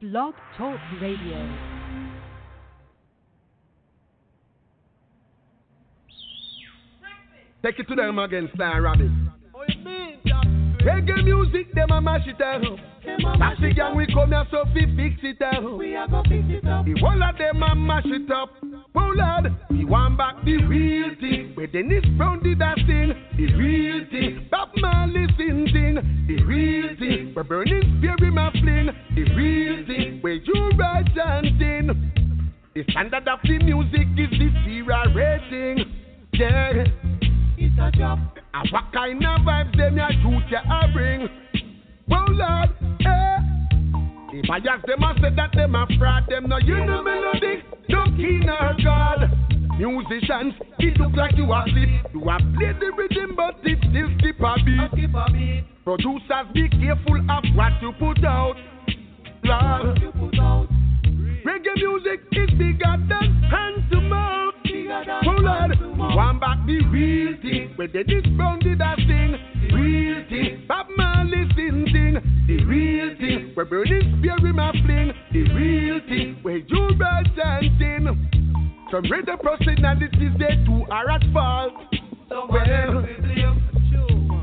Blog Talk Radio. Take it to them again, Star Rabbit. Reggae music, them a mash it up. Taxi gang, we come here so we fix it up. We are gonna fix it up. The whole of them a mash it up. Oh Lord, we want back the real thing. Where Dennis Brown did that thing, the real thing. Bob Marley sing thing, the real thing. Where Burning Spear my fling, the real thing. Where you write chanting. The standard of the music is the zero rating. Yeah. A job. And what kind of vibes them ya youth ya a bring? Well, Lord, eh. If I ask them, I say that them a fraud, them no hear the melody, no key nor God. Musicians, it look like you are sleep. You are play the rhythm, but it still skip a beat. Skip a beat. Producers, be careful of what you put out. Lord, You put out. reggae music is bigger than hand to mouth. Oh Lord, one back the real thing. Where they brown did I sing, the real thing. Bob Marley sing thing, the real thing. Where burning spear in my fling, the real thing. Where you write chanting. Some radio personalities they do are at fault. Well. of them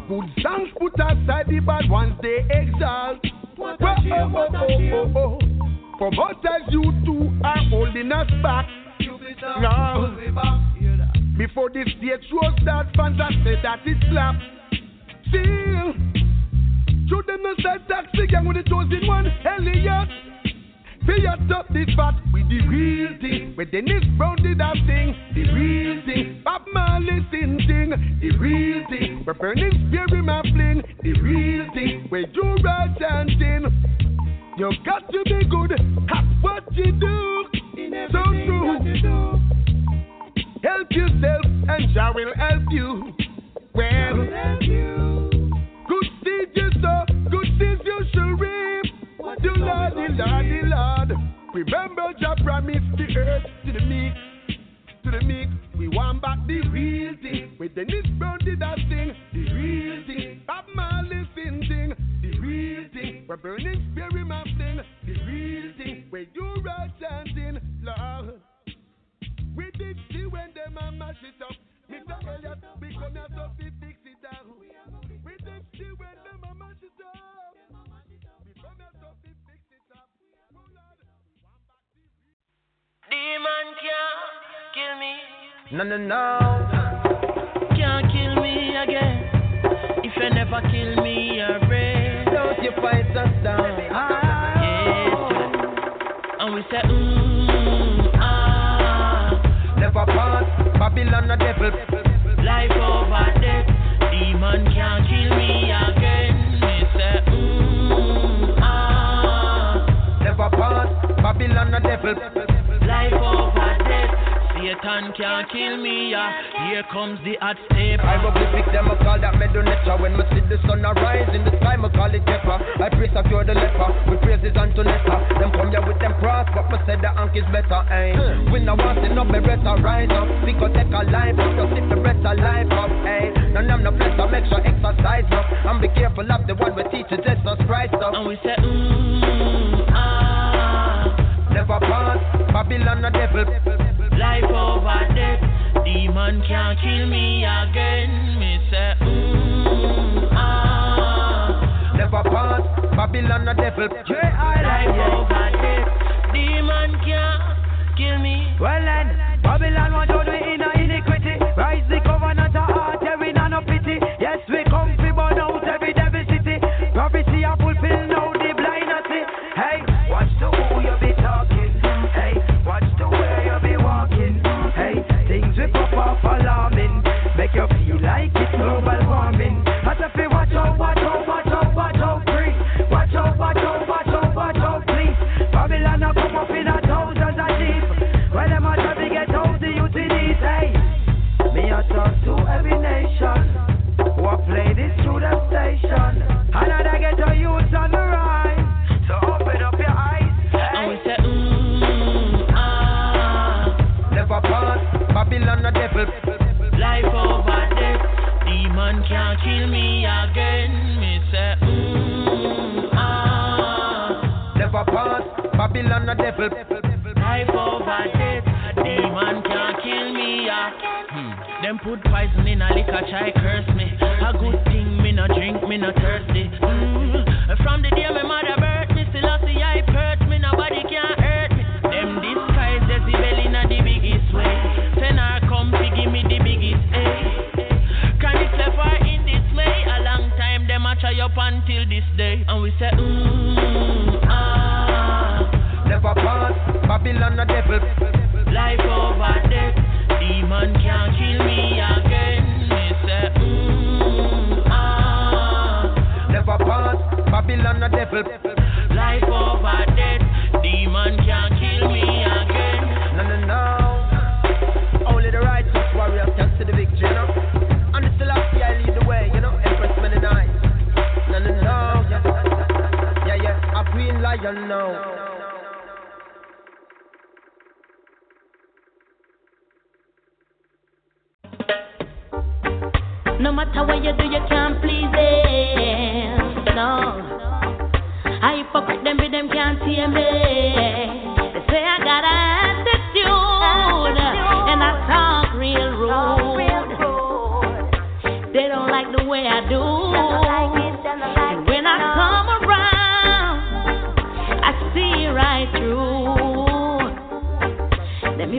we Good songs put aside the bad ones they exalt. What Well, oh, oh, oh, oh, oh. From hotels you two are holding us back. No. that? Before the stage show start, fans are say that it's slap. Still, show them the side taxi gang with the chosen one, Elliott. Pay us up this fat with the real thing. Where Dennis Brown did that thing, the real thing. Bob Marley sing thing, the real thing. Where Burning Spear the real thing. You right chanting. You got to be good at what you do. So true. do. Help yourself and Jah will help you. Well, good seed you sow, good seeds you shall reap. What The you Lord, the the. Remember Jah promised the earth to the meek, to the meek. We want back the real thing. When Dennis Brown did that thing, the real thing. Bob Marley sing thing, the real thing. We're burning spear in my fling, the real thing. Where you right chanting, Lord. We did see when them a mash it up. Mr. Elliott, we come here so we fix it down. We did see when them a mash it up. We come here so we fix it up. Oh Lord, Demon can't kill me, No, no, no. can't kill me again. If you never kill me, you're brave. You fight us down. Yes, and we say, mm, ah, Never pass. Babylon a devil. life over death. Demon can't kill me again. We say, mm, ah, Never pass. Babylon a devil. life over death. Satan can't kill me, yeah. Here comes the hot step. Hieroglyphic, them a call that Medu Neter. When me see the sun arise in the sky, me call it Pepper. I praise a cure the leper. We praises Antonetta. Them come here with them cross, but me say the ankh is better. Ay. We no want to no beretta rise up. Because take a life up, just if the rest a life up. Ay. None of them no flesh, so make sure exercise up. And be careful of the one we teach you Jesus Christ up. And we say, mm, ah, Never pass. Babylon a devil. Life over death. Demon can't kill me again. Me say, mm, ah, Never pass. Babylon a devil. life over death. Demon can't kill me. Well then, Babylon want to do in now. No matter what you do, you can't please them. No. I fuck with them, but them can't see me.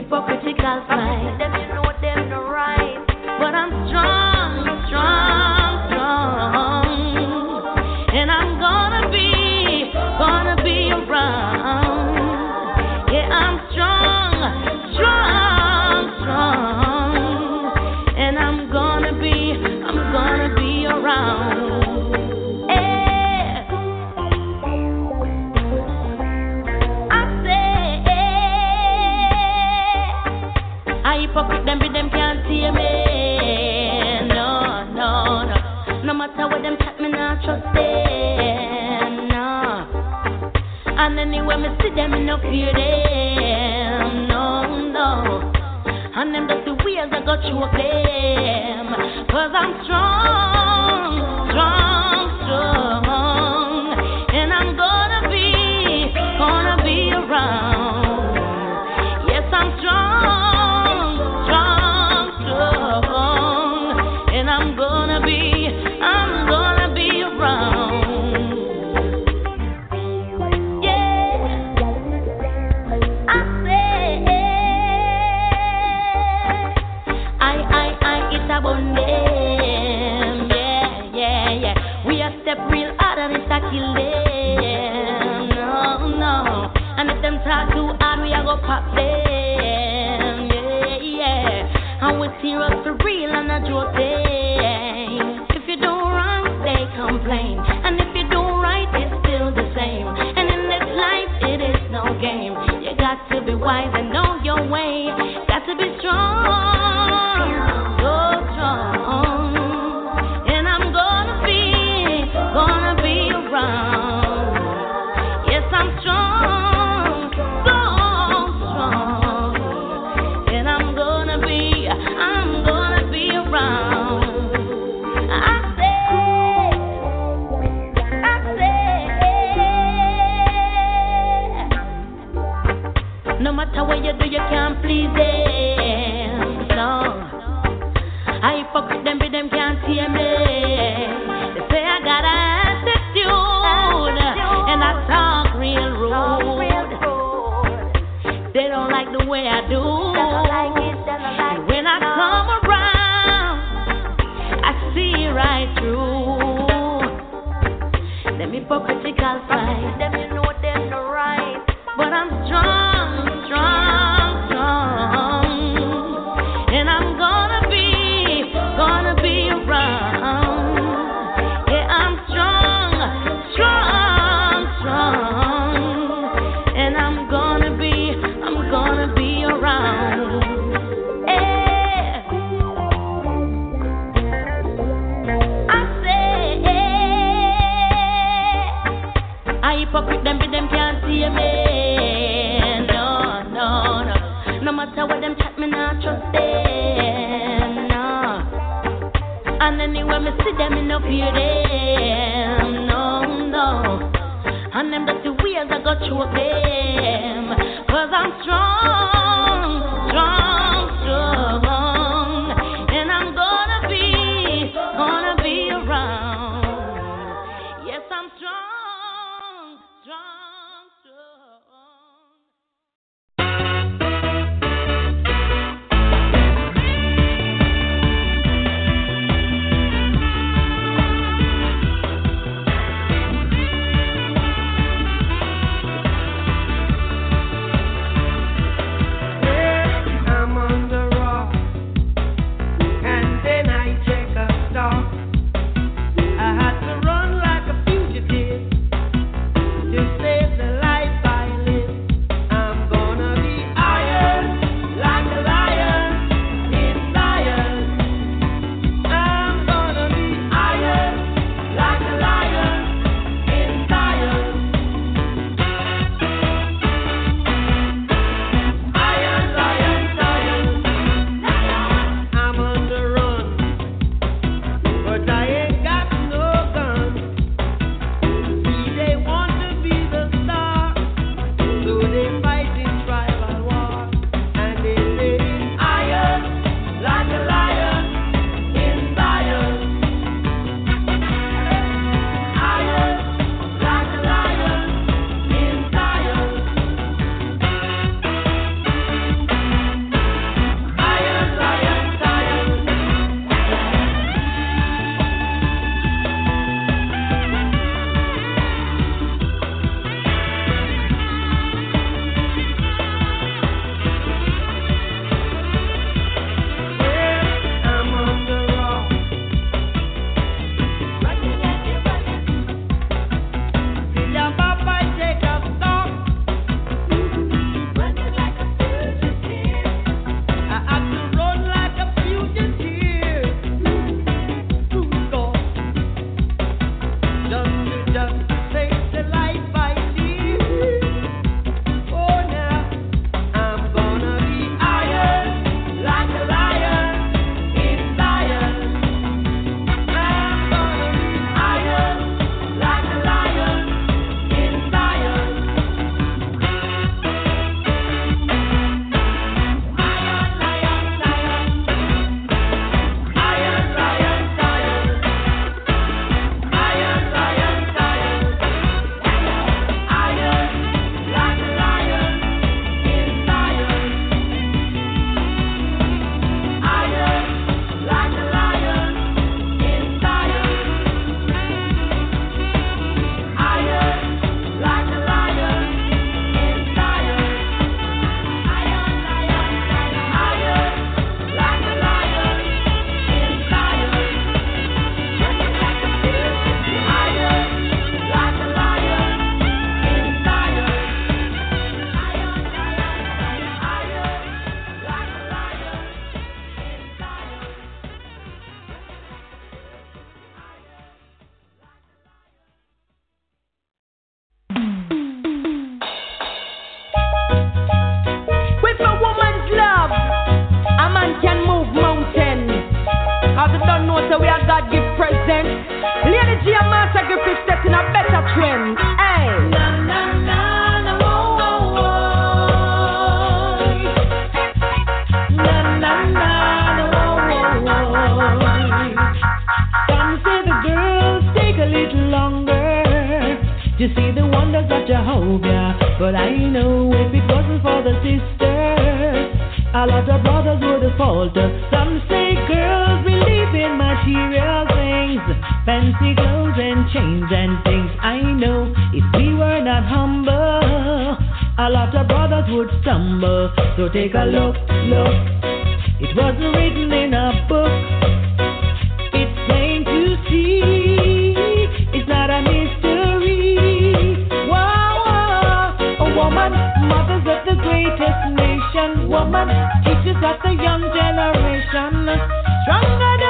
hypocritical side. Them you know them right, but I'm strong, strong, strong, and I'm. them. No, no. And them the wheels got. Cause I'm strong. pop them, yeah, yeah. Up for real and I joke And anywhere me see them, me no fear them. No, no. And them dirty the wheels I got through them. Cause I'm strong. fancy clothes and chains and things. I know if we were not humble, a lot of brothers would stumble. So take a look, look. It wasn't written in a book. It's plain to see. It's not a mystery. Wow, wow. a woman, mothers of the greatest nation. Woman, teachers of the young generation. Stronger than.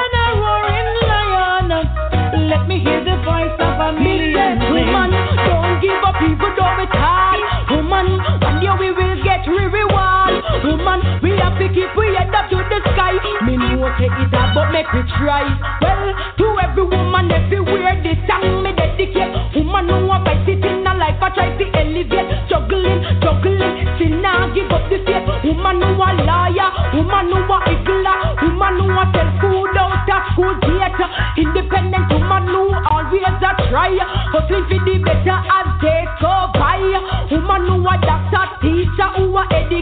we reward. Woman, we have to keep we head up to the sky. Me know say it up, but make we try. Well, to every woman everywhere, this song me dedicate. Woman know want fight it in a life, I try to elevate. Juggling, juggling, till now give up the faith. Woman know a liar, woman who a igla, woman who a tell food out of school gate. Independent woman who always a try. Hustling for the better and take by. Woman know a doctor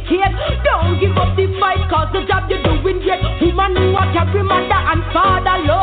dedicate. Don't give up the fight, cause the job you're doing great. Woman who are carry mother and father, Lord.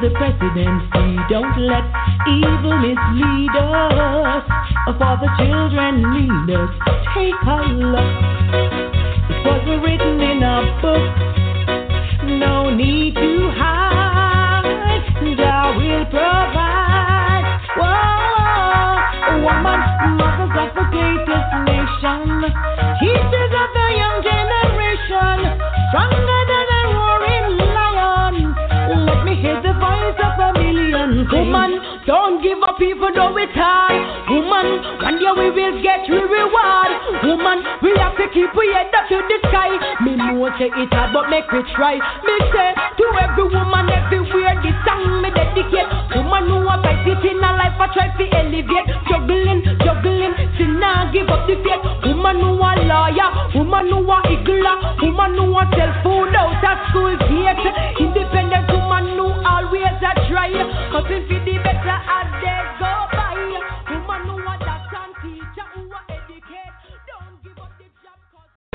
The presidency, don't let evil mislead us. For the children need us. Take a look. It was written in a book. No need Woman, don't give up even though it's hard. Woman, one day we will get your reward. Woman, we have to keep we head up to the sky. Me know say it hard, but make we try. Me say to every woman everywhere, this song me dedicate. Woman who are fight it in a life, I try to elevate. Juggling, juggling, see now give up the faith. Woman who are lawyer, woman who are igla, woman who are sell food out of school gate. Independent who always a try. Cutting for the better as they go by. Woman who are doctor and teacher who are educate. Don't give up the job.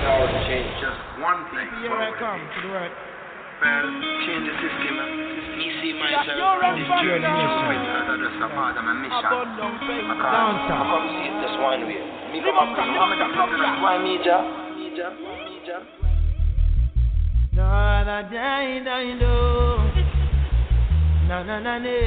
Cause change just one thing. Here I come to the right. Well, change the system. Me see myself you're in this right, journey right, just right. with as just a part of my mission. Upon long face, I down can't I come see it just one way. Me come up from Mohammed and something like why me, Jah? Me, Jah? Me, Jah? Da da da da do. Na na na na.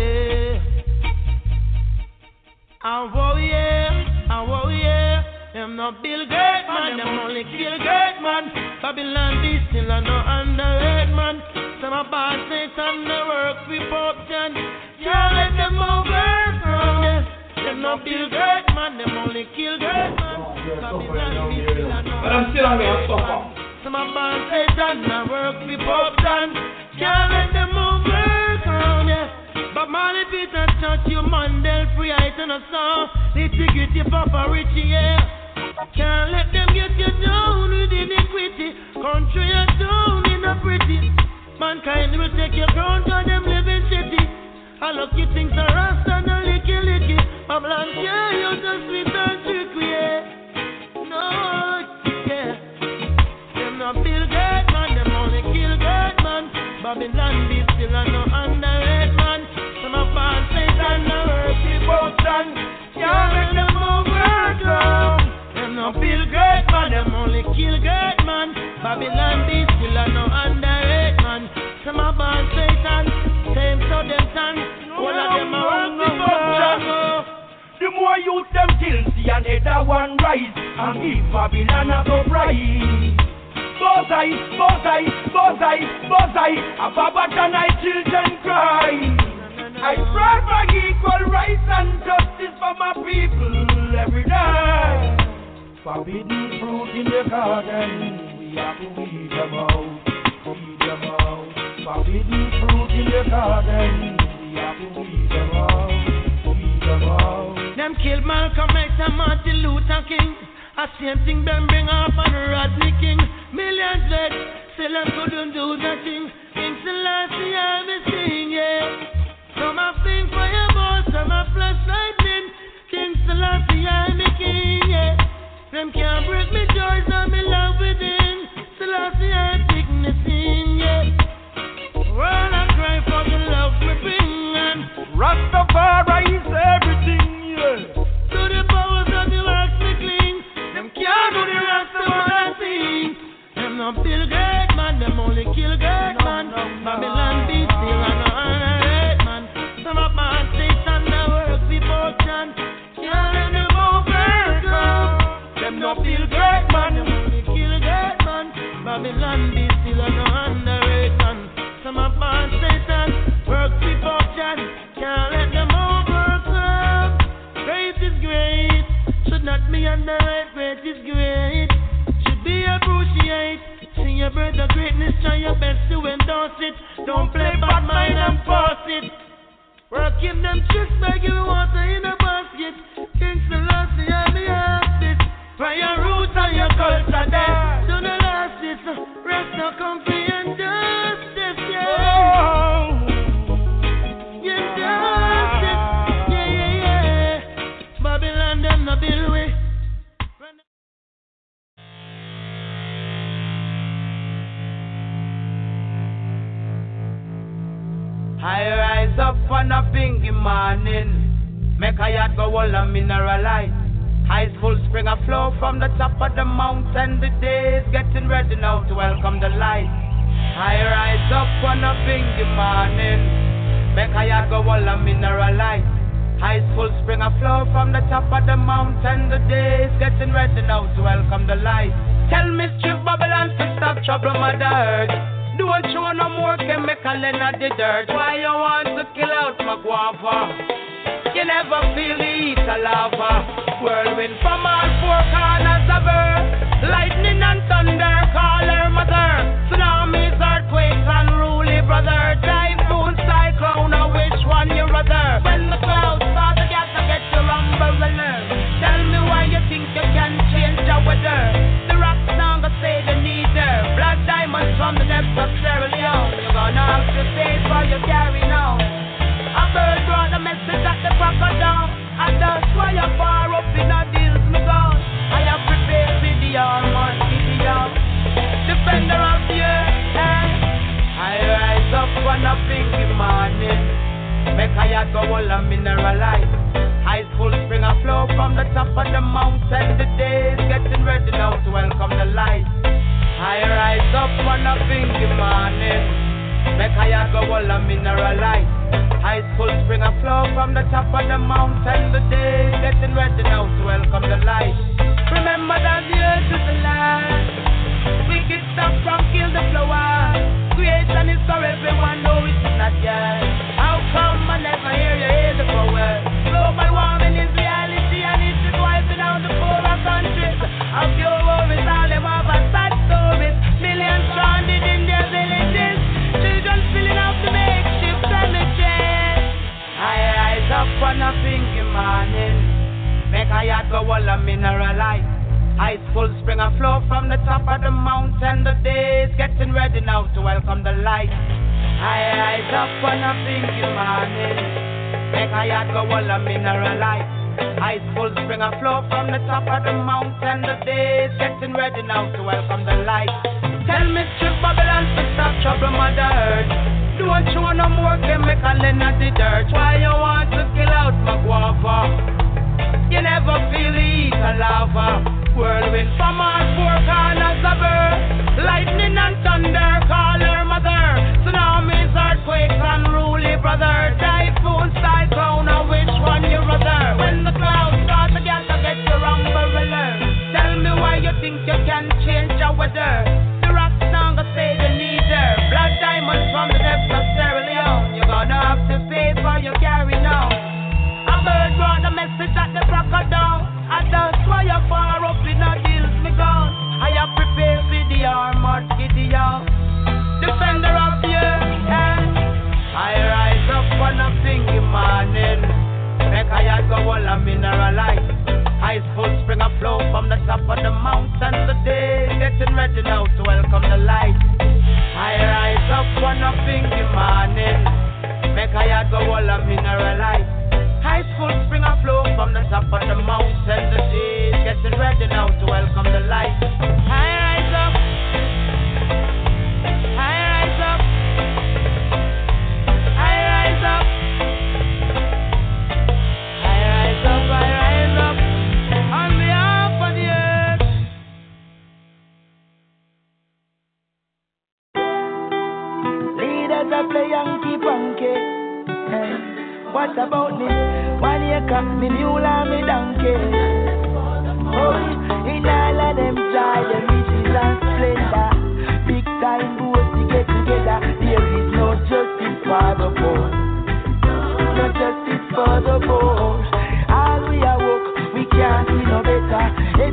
I warrior, I warrior. Them no build great man, them only kill great man. Babylon this still a no underrated man. Some a bad Satan no work we Pope John. Can't let them overthrow them. Them no build great man, them only kill great man. Babylon this still a no But I'm still on here, suffer. some of my Satan I work for Pope John. Can't let them Peter Tosh you Mandel free I turn a song. They figure you Papa Richie, yeah. Can't let them get you down with iniquity. Country you down in a pretty. Mankind will take your crown to them living city. I you things are rust and a licky licky. Babylon, yeah, you're just sweet and trickery, yeah. No, yeah. Them no build great man, them only kill great man. Babylon Can't make them. Them no build great man, them only kill great man. Babylon be still a no underrated man. Some of our Satan, same so them stand. All of them a work both. The more youth them guilty and either one rise and give Babylon a go rise. Bozai, bozai, bozai, bozai, a babat and I children cry. I pray for equal rights and justice for my people every day. Forbidden fruit in the garden, we have to weed them out, weed them out. Forbidden fruit in the garden, we have to weed them out, weed them out. Them kill Malcolm X and Martin Luther King. A same thing them bring up on Rodney King. Millions dead, still them couldn't do nothing. King Selassie I'm a sing, yeah. Flash lightning. King Selassie I'm king, yeah. Them can't break me love within. Selassie I pick me yeah. I cry for the love bring and Rastafari spread the greatness, try your best to endorse it. Don't play bad mind and force it. Working them tricks make you want to in a rise up on a pinky morning. Make a yard go all a mineralize. Eyes full spring a flow from the top of the mountain. The day is getting ready now to welcome the light. I rise up on a pinky morning. Make a yard go all a mineralize. Eyes full spring a flow from the top of the mountain. The day is getting ready now to welcome the light. Tell me, strip Babylon to stop trouble, mother earth. Don't show no more chemical in the dirt. Why you want to kill out my guava? You never feel the heat of lava. Whirlwind from all four corners of earth. Lightning and thunder call her mother. Gonna have to pay for your carry now. A bird brought message at the. And that's why far up in a deals. I prepared for the. Defender of the earth. I rise up on pinky morning. Mineralize. Ice full spring a flow from the top of the mountain. The day is getting ready now to welcome the light. I rise up on pinky morning. Make yard go all a mineralize. Ice full spring a flow from the top of the mountain. The day getting ready now to welcome the light. Remember that the earth is alive. We can stop from kill the flower. Creation is for everyone, no it's not yet. How come I never hear you hear the power? Global warming is morning. Make a yard go all a mineralize. Ice full spring a flow from the top of the mountain. The day is getting ready now to welcome the light. I rise up on a pinky morning. Make a yard go all a mineralize. Ice full spring a flow from the top of the mountain. The day is getting ready now to welcome the light. Tell me, strip Babylon to stop trouble, mother earth. Don't show no more chemical in the dirt. Why you want to kill out my guava? You never feel the heat of lava. Whirlwind from all four corners of earth.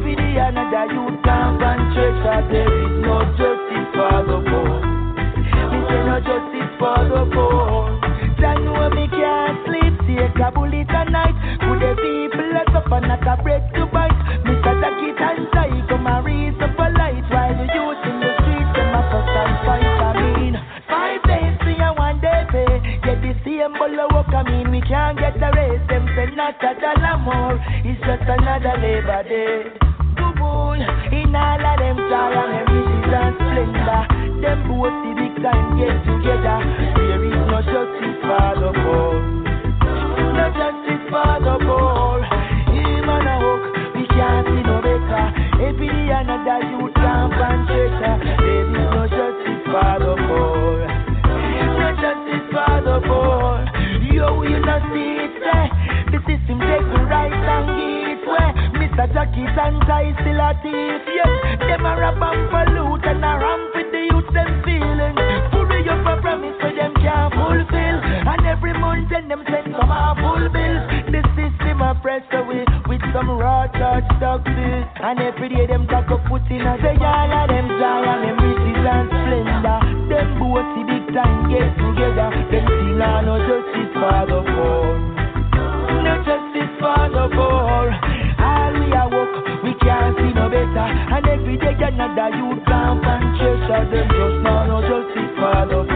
Every day another youth can't church for there is no justice for the poor. There is no justice for the poor. That know we can't sleep, take a bullet at night. Could the people let up and not a bread to bite? Mr. Jacket and tie, come and raise up a light while the youth in the streets them a fuss and fight. I mean, five days see and one day pay. Get the same bullet walk. I mean, we can't get a raise. Them say not a dollar more. It's just another labor day. In all of them joy and them riches and splendor. Them both the big time get together. There is no justice for the poor. No justice for the poor. Him and a hook, we can't see no better. Every another youth camp and shelter. There is no justice for the poor. No justice for the poor. Yo, you not see it The system take me right and give way Mr. Jackie's and Ty still a thief, yes. Them a rap and pollute and a ramp with the youth them feeling Hurry up a promise so them can't fulfill. And every month then them send some full bills. The system a press away with some raw touch taxes And every day them talk up put in a say all of them joy and them riches and splendor. Them both big time get together. Them still are no justice for the better And every day another youth camp and treasure Them just now no justice for the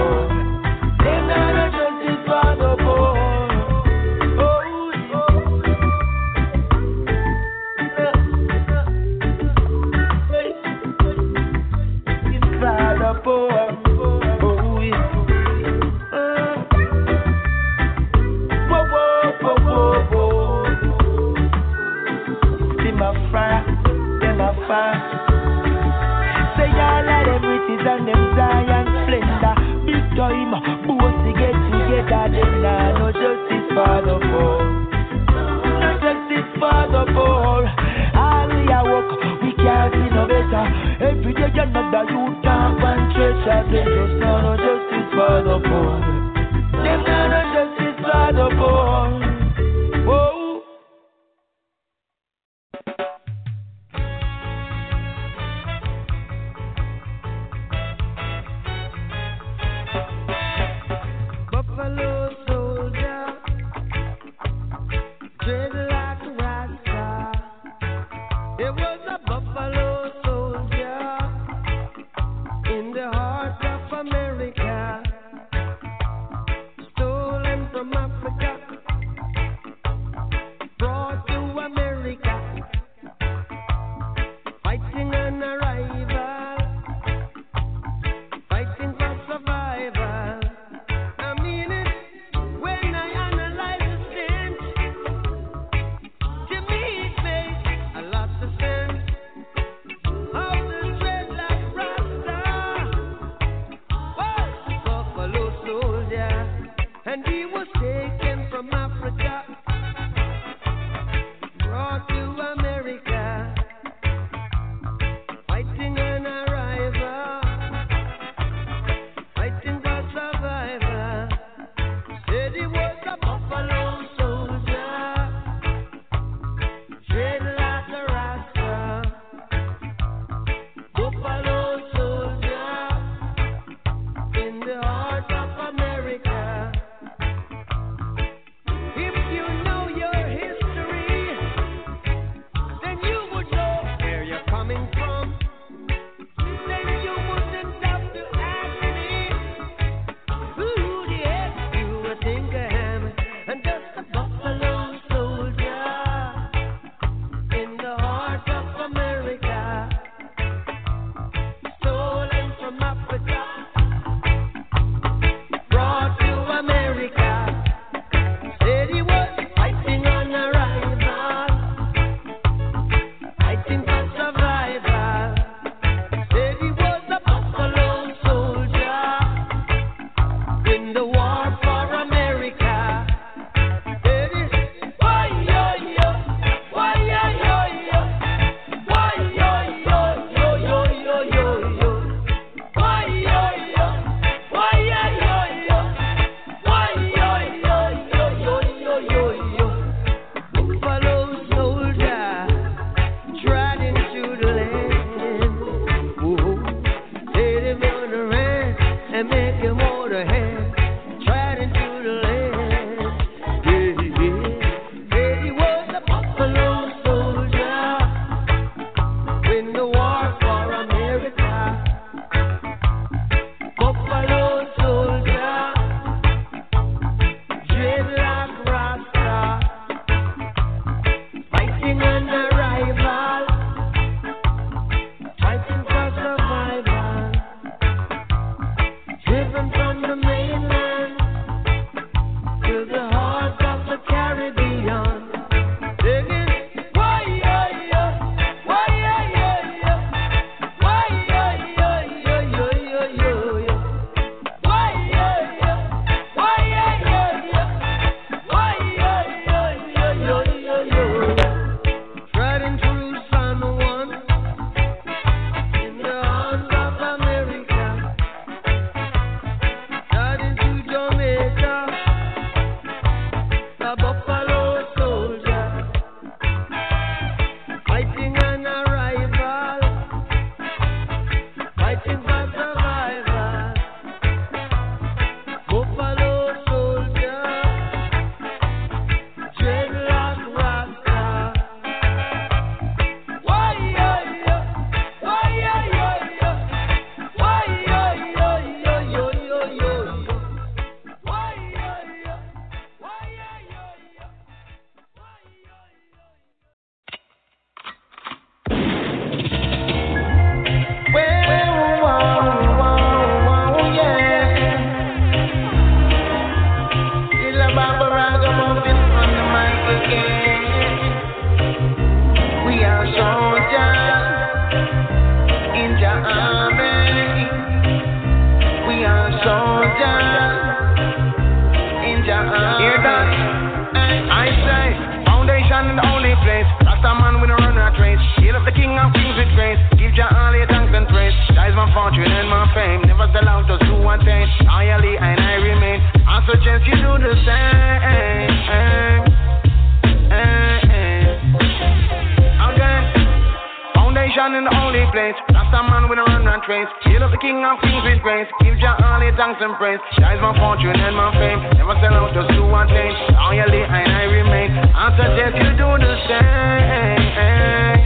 praise. Shield of the king of kings with grace. Give your only thanks and praise. Shines my fortune and my fame. Never sell out those who attain. Loyally and I remain. Answer death, you do the same.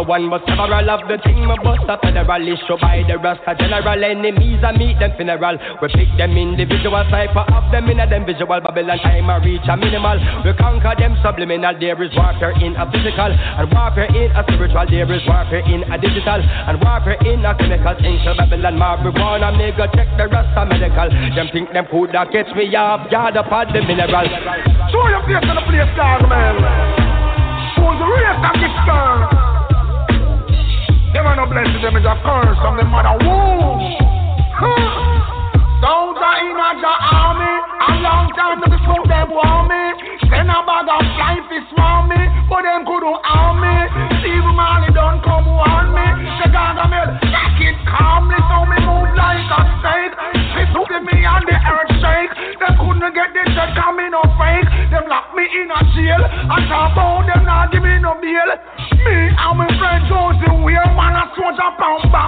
One, but several of the team of bust a federal issue by the Rasta general enemies. I meet them funeral. We pick them individual cipher of them in a them visual Babylon time. I reach a minimal. We conquer them subliminal. There is warfare in a physical and warfare in a spiritual. There is warfare in a digital and warfare in a chemical. Into Babylon marijuana. Go check the Rasta medical. Them think them coulda catch me off guard upon the mineral. Show your face in the place, dog, man. Who's the race of this? Them are no blessing, them is a curse from the mother womb. Don't I in the army, a long time to be so them want me. Send a bag of life is want me, but them couldn't harm me. Steve Marley don't come on me. Chicago Mill, take it calmly, so me move like a snake. Sit to me on the earth shake. They couldn't get this shit coming no fake. Them lock me in a jail. I talk about them not give me no bail. Me and my friend goes soldier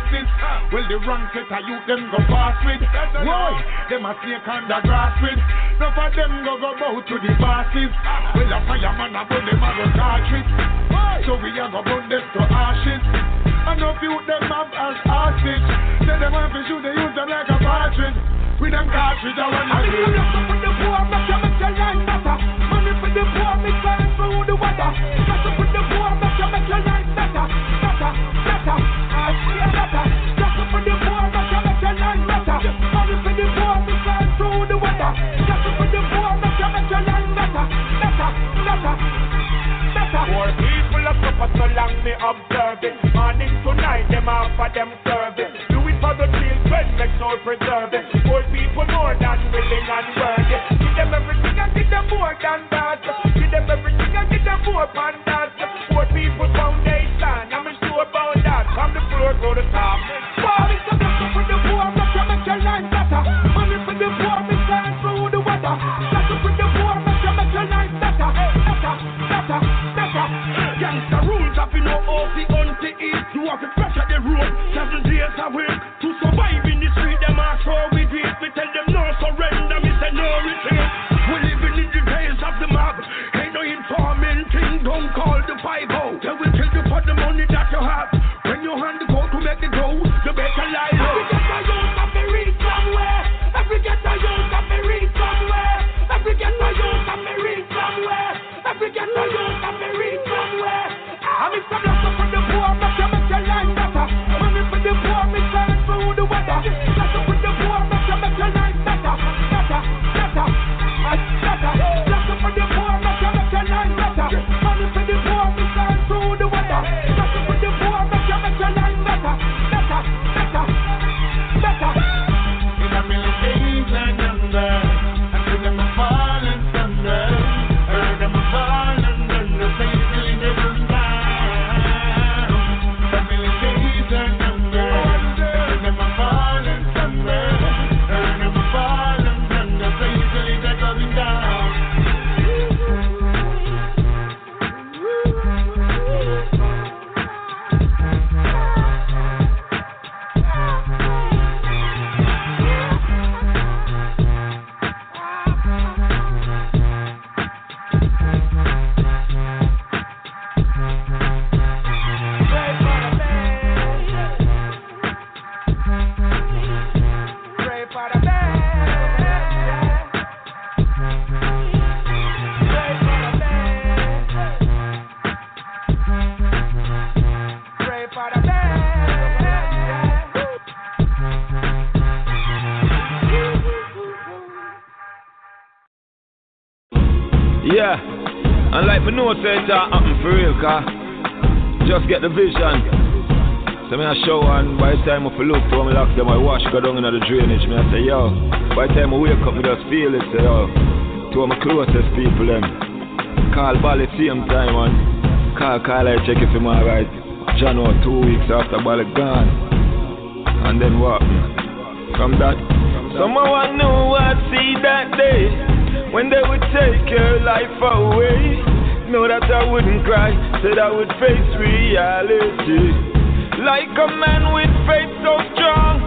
Babylon a cross it, well the wrong set of youth them go pass with. Why? Them a snake the grass with. Enough of them go go bow to the bosses. Well a fireman a burn them a go cartridge. So we a go burn them to ashes. And no few them have as hostage. Say them have to shoot, they use them like a partridge. With them cartridge I want I'm Mr. Black for the poor, make you make your life better. Money for the poor, me through the weather. The poor, make you make your life I. The. Money for the poor, me the weather. For the poor, your Poor people. Poor people more than that. Give them everything The to the top. For the poor, you make your life better. Money for the poor, through the for the poor, make you make your life better. Better, better, better. Rules off the. You have to pressure the road. Seven days a week to survive in the street. Them for we me know say a happen for real, car. Just get the vision. So me a show and by the time I look to me lock them, I wash go down into the drainage. Me I say yo. By the time I wake up, me just feel it. Say yo. To my closest people them. Call Bally same time and call call I check if him alright. John or two weeks after Bally gone. And then what? From that, someone knew I'd see that day when they would take your life away. Know that I wouldn't cry, said I would face reality. Like a man with faith so strong,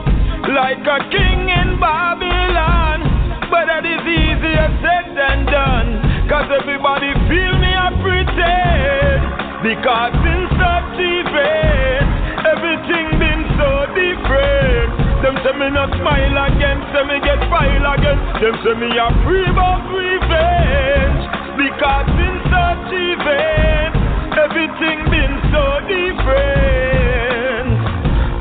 like a king in Babylon. But that is easier said than done, cause everybody feel me I pretend. Because in such events, everything been so different. Them say me not smile again, say me get file again. Them say me a free about revenge. Because achieving. Everything been so different.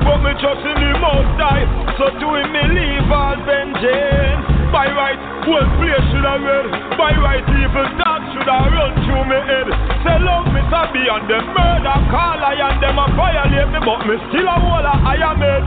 But me trust in the most high, so to him me leave all vengeance. By right, one place should I read. By right, evil dark should I run through me head. Say love me to be them murder, call I and them a violate me, but me still a wall I higher it.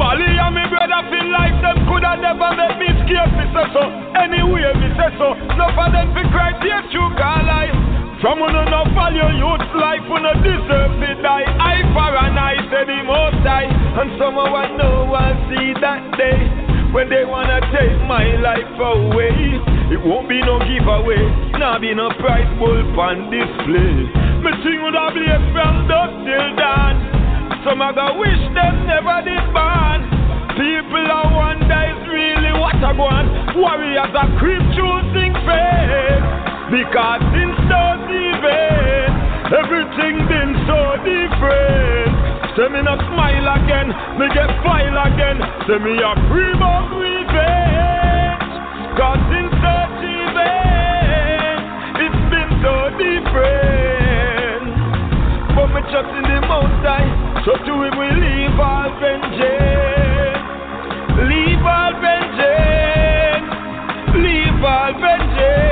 Bali and me brother feel like them coulda never let me scared, me say so. Anyway, me say so. No for them to cry, dear true call I. From when no value youth life, when no deserve to die. I for an eye, say the most high. And some of us know I see that day. When they wanna take my life away, it won't be no giveaway, nah be no price bull on display. Me sing would have played from dusk till dawn. Some of go wish them never did born. People are wonder is really what I want. Warriors are creep choosing faith. Because since those events, everything been so different. Say me not smile again, me get file again. Say me a free of revenge. Cause since those events, it's been so different. But me trust in the most high, so to him we leave all vengeance. Leave all vengeance. Leave all vengeance.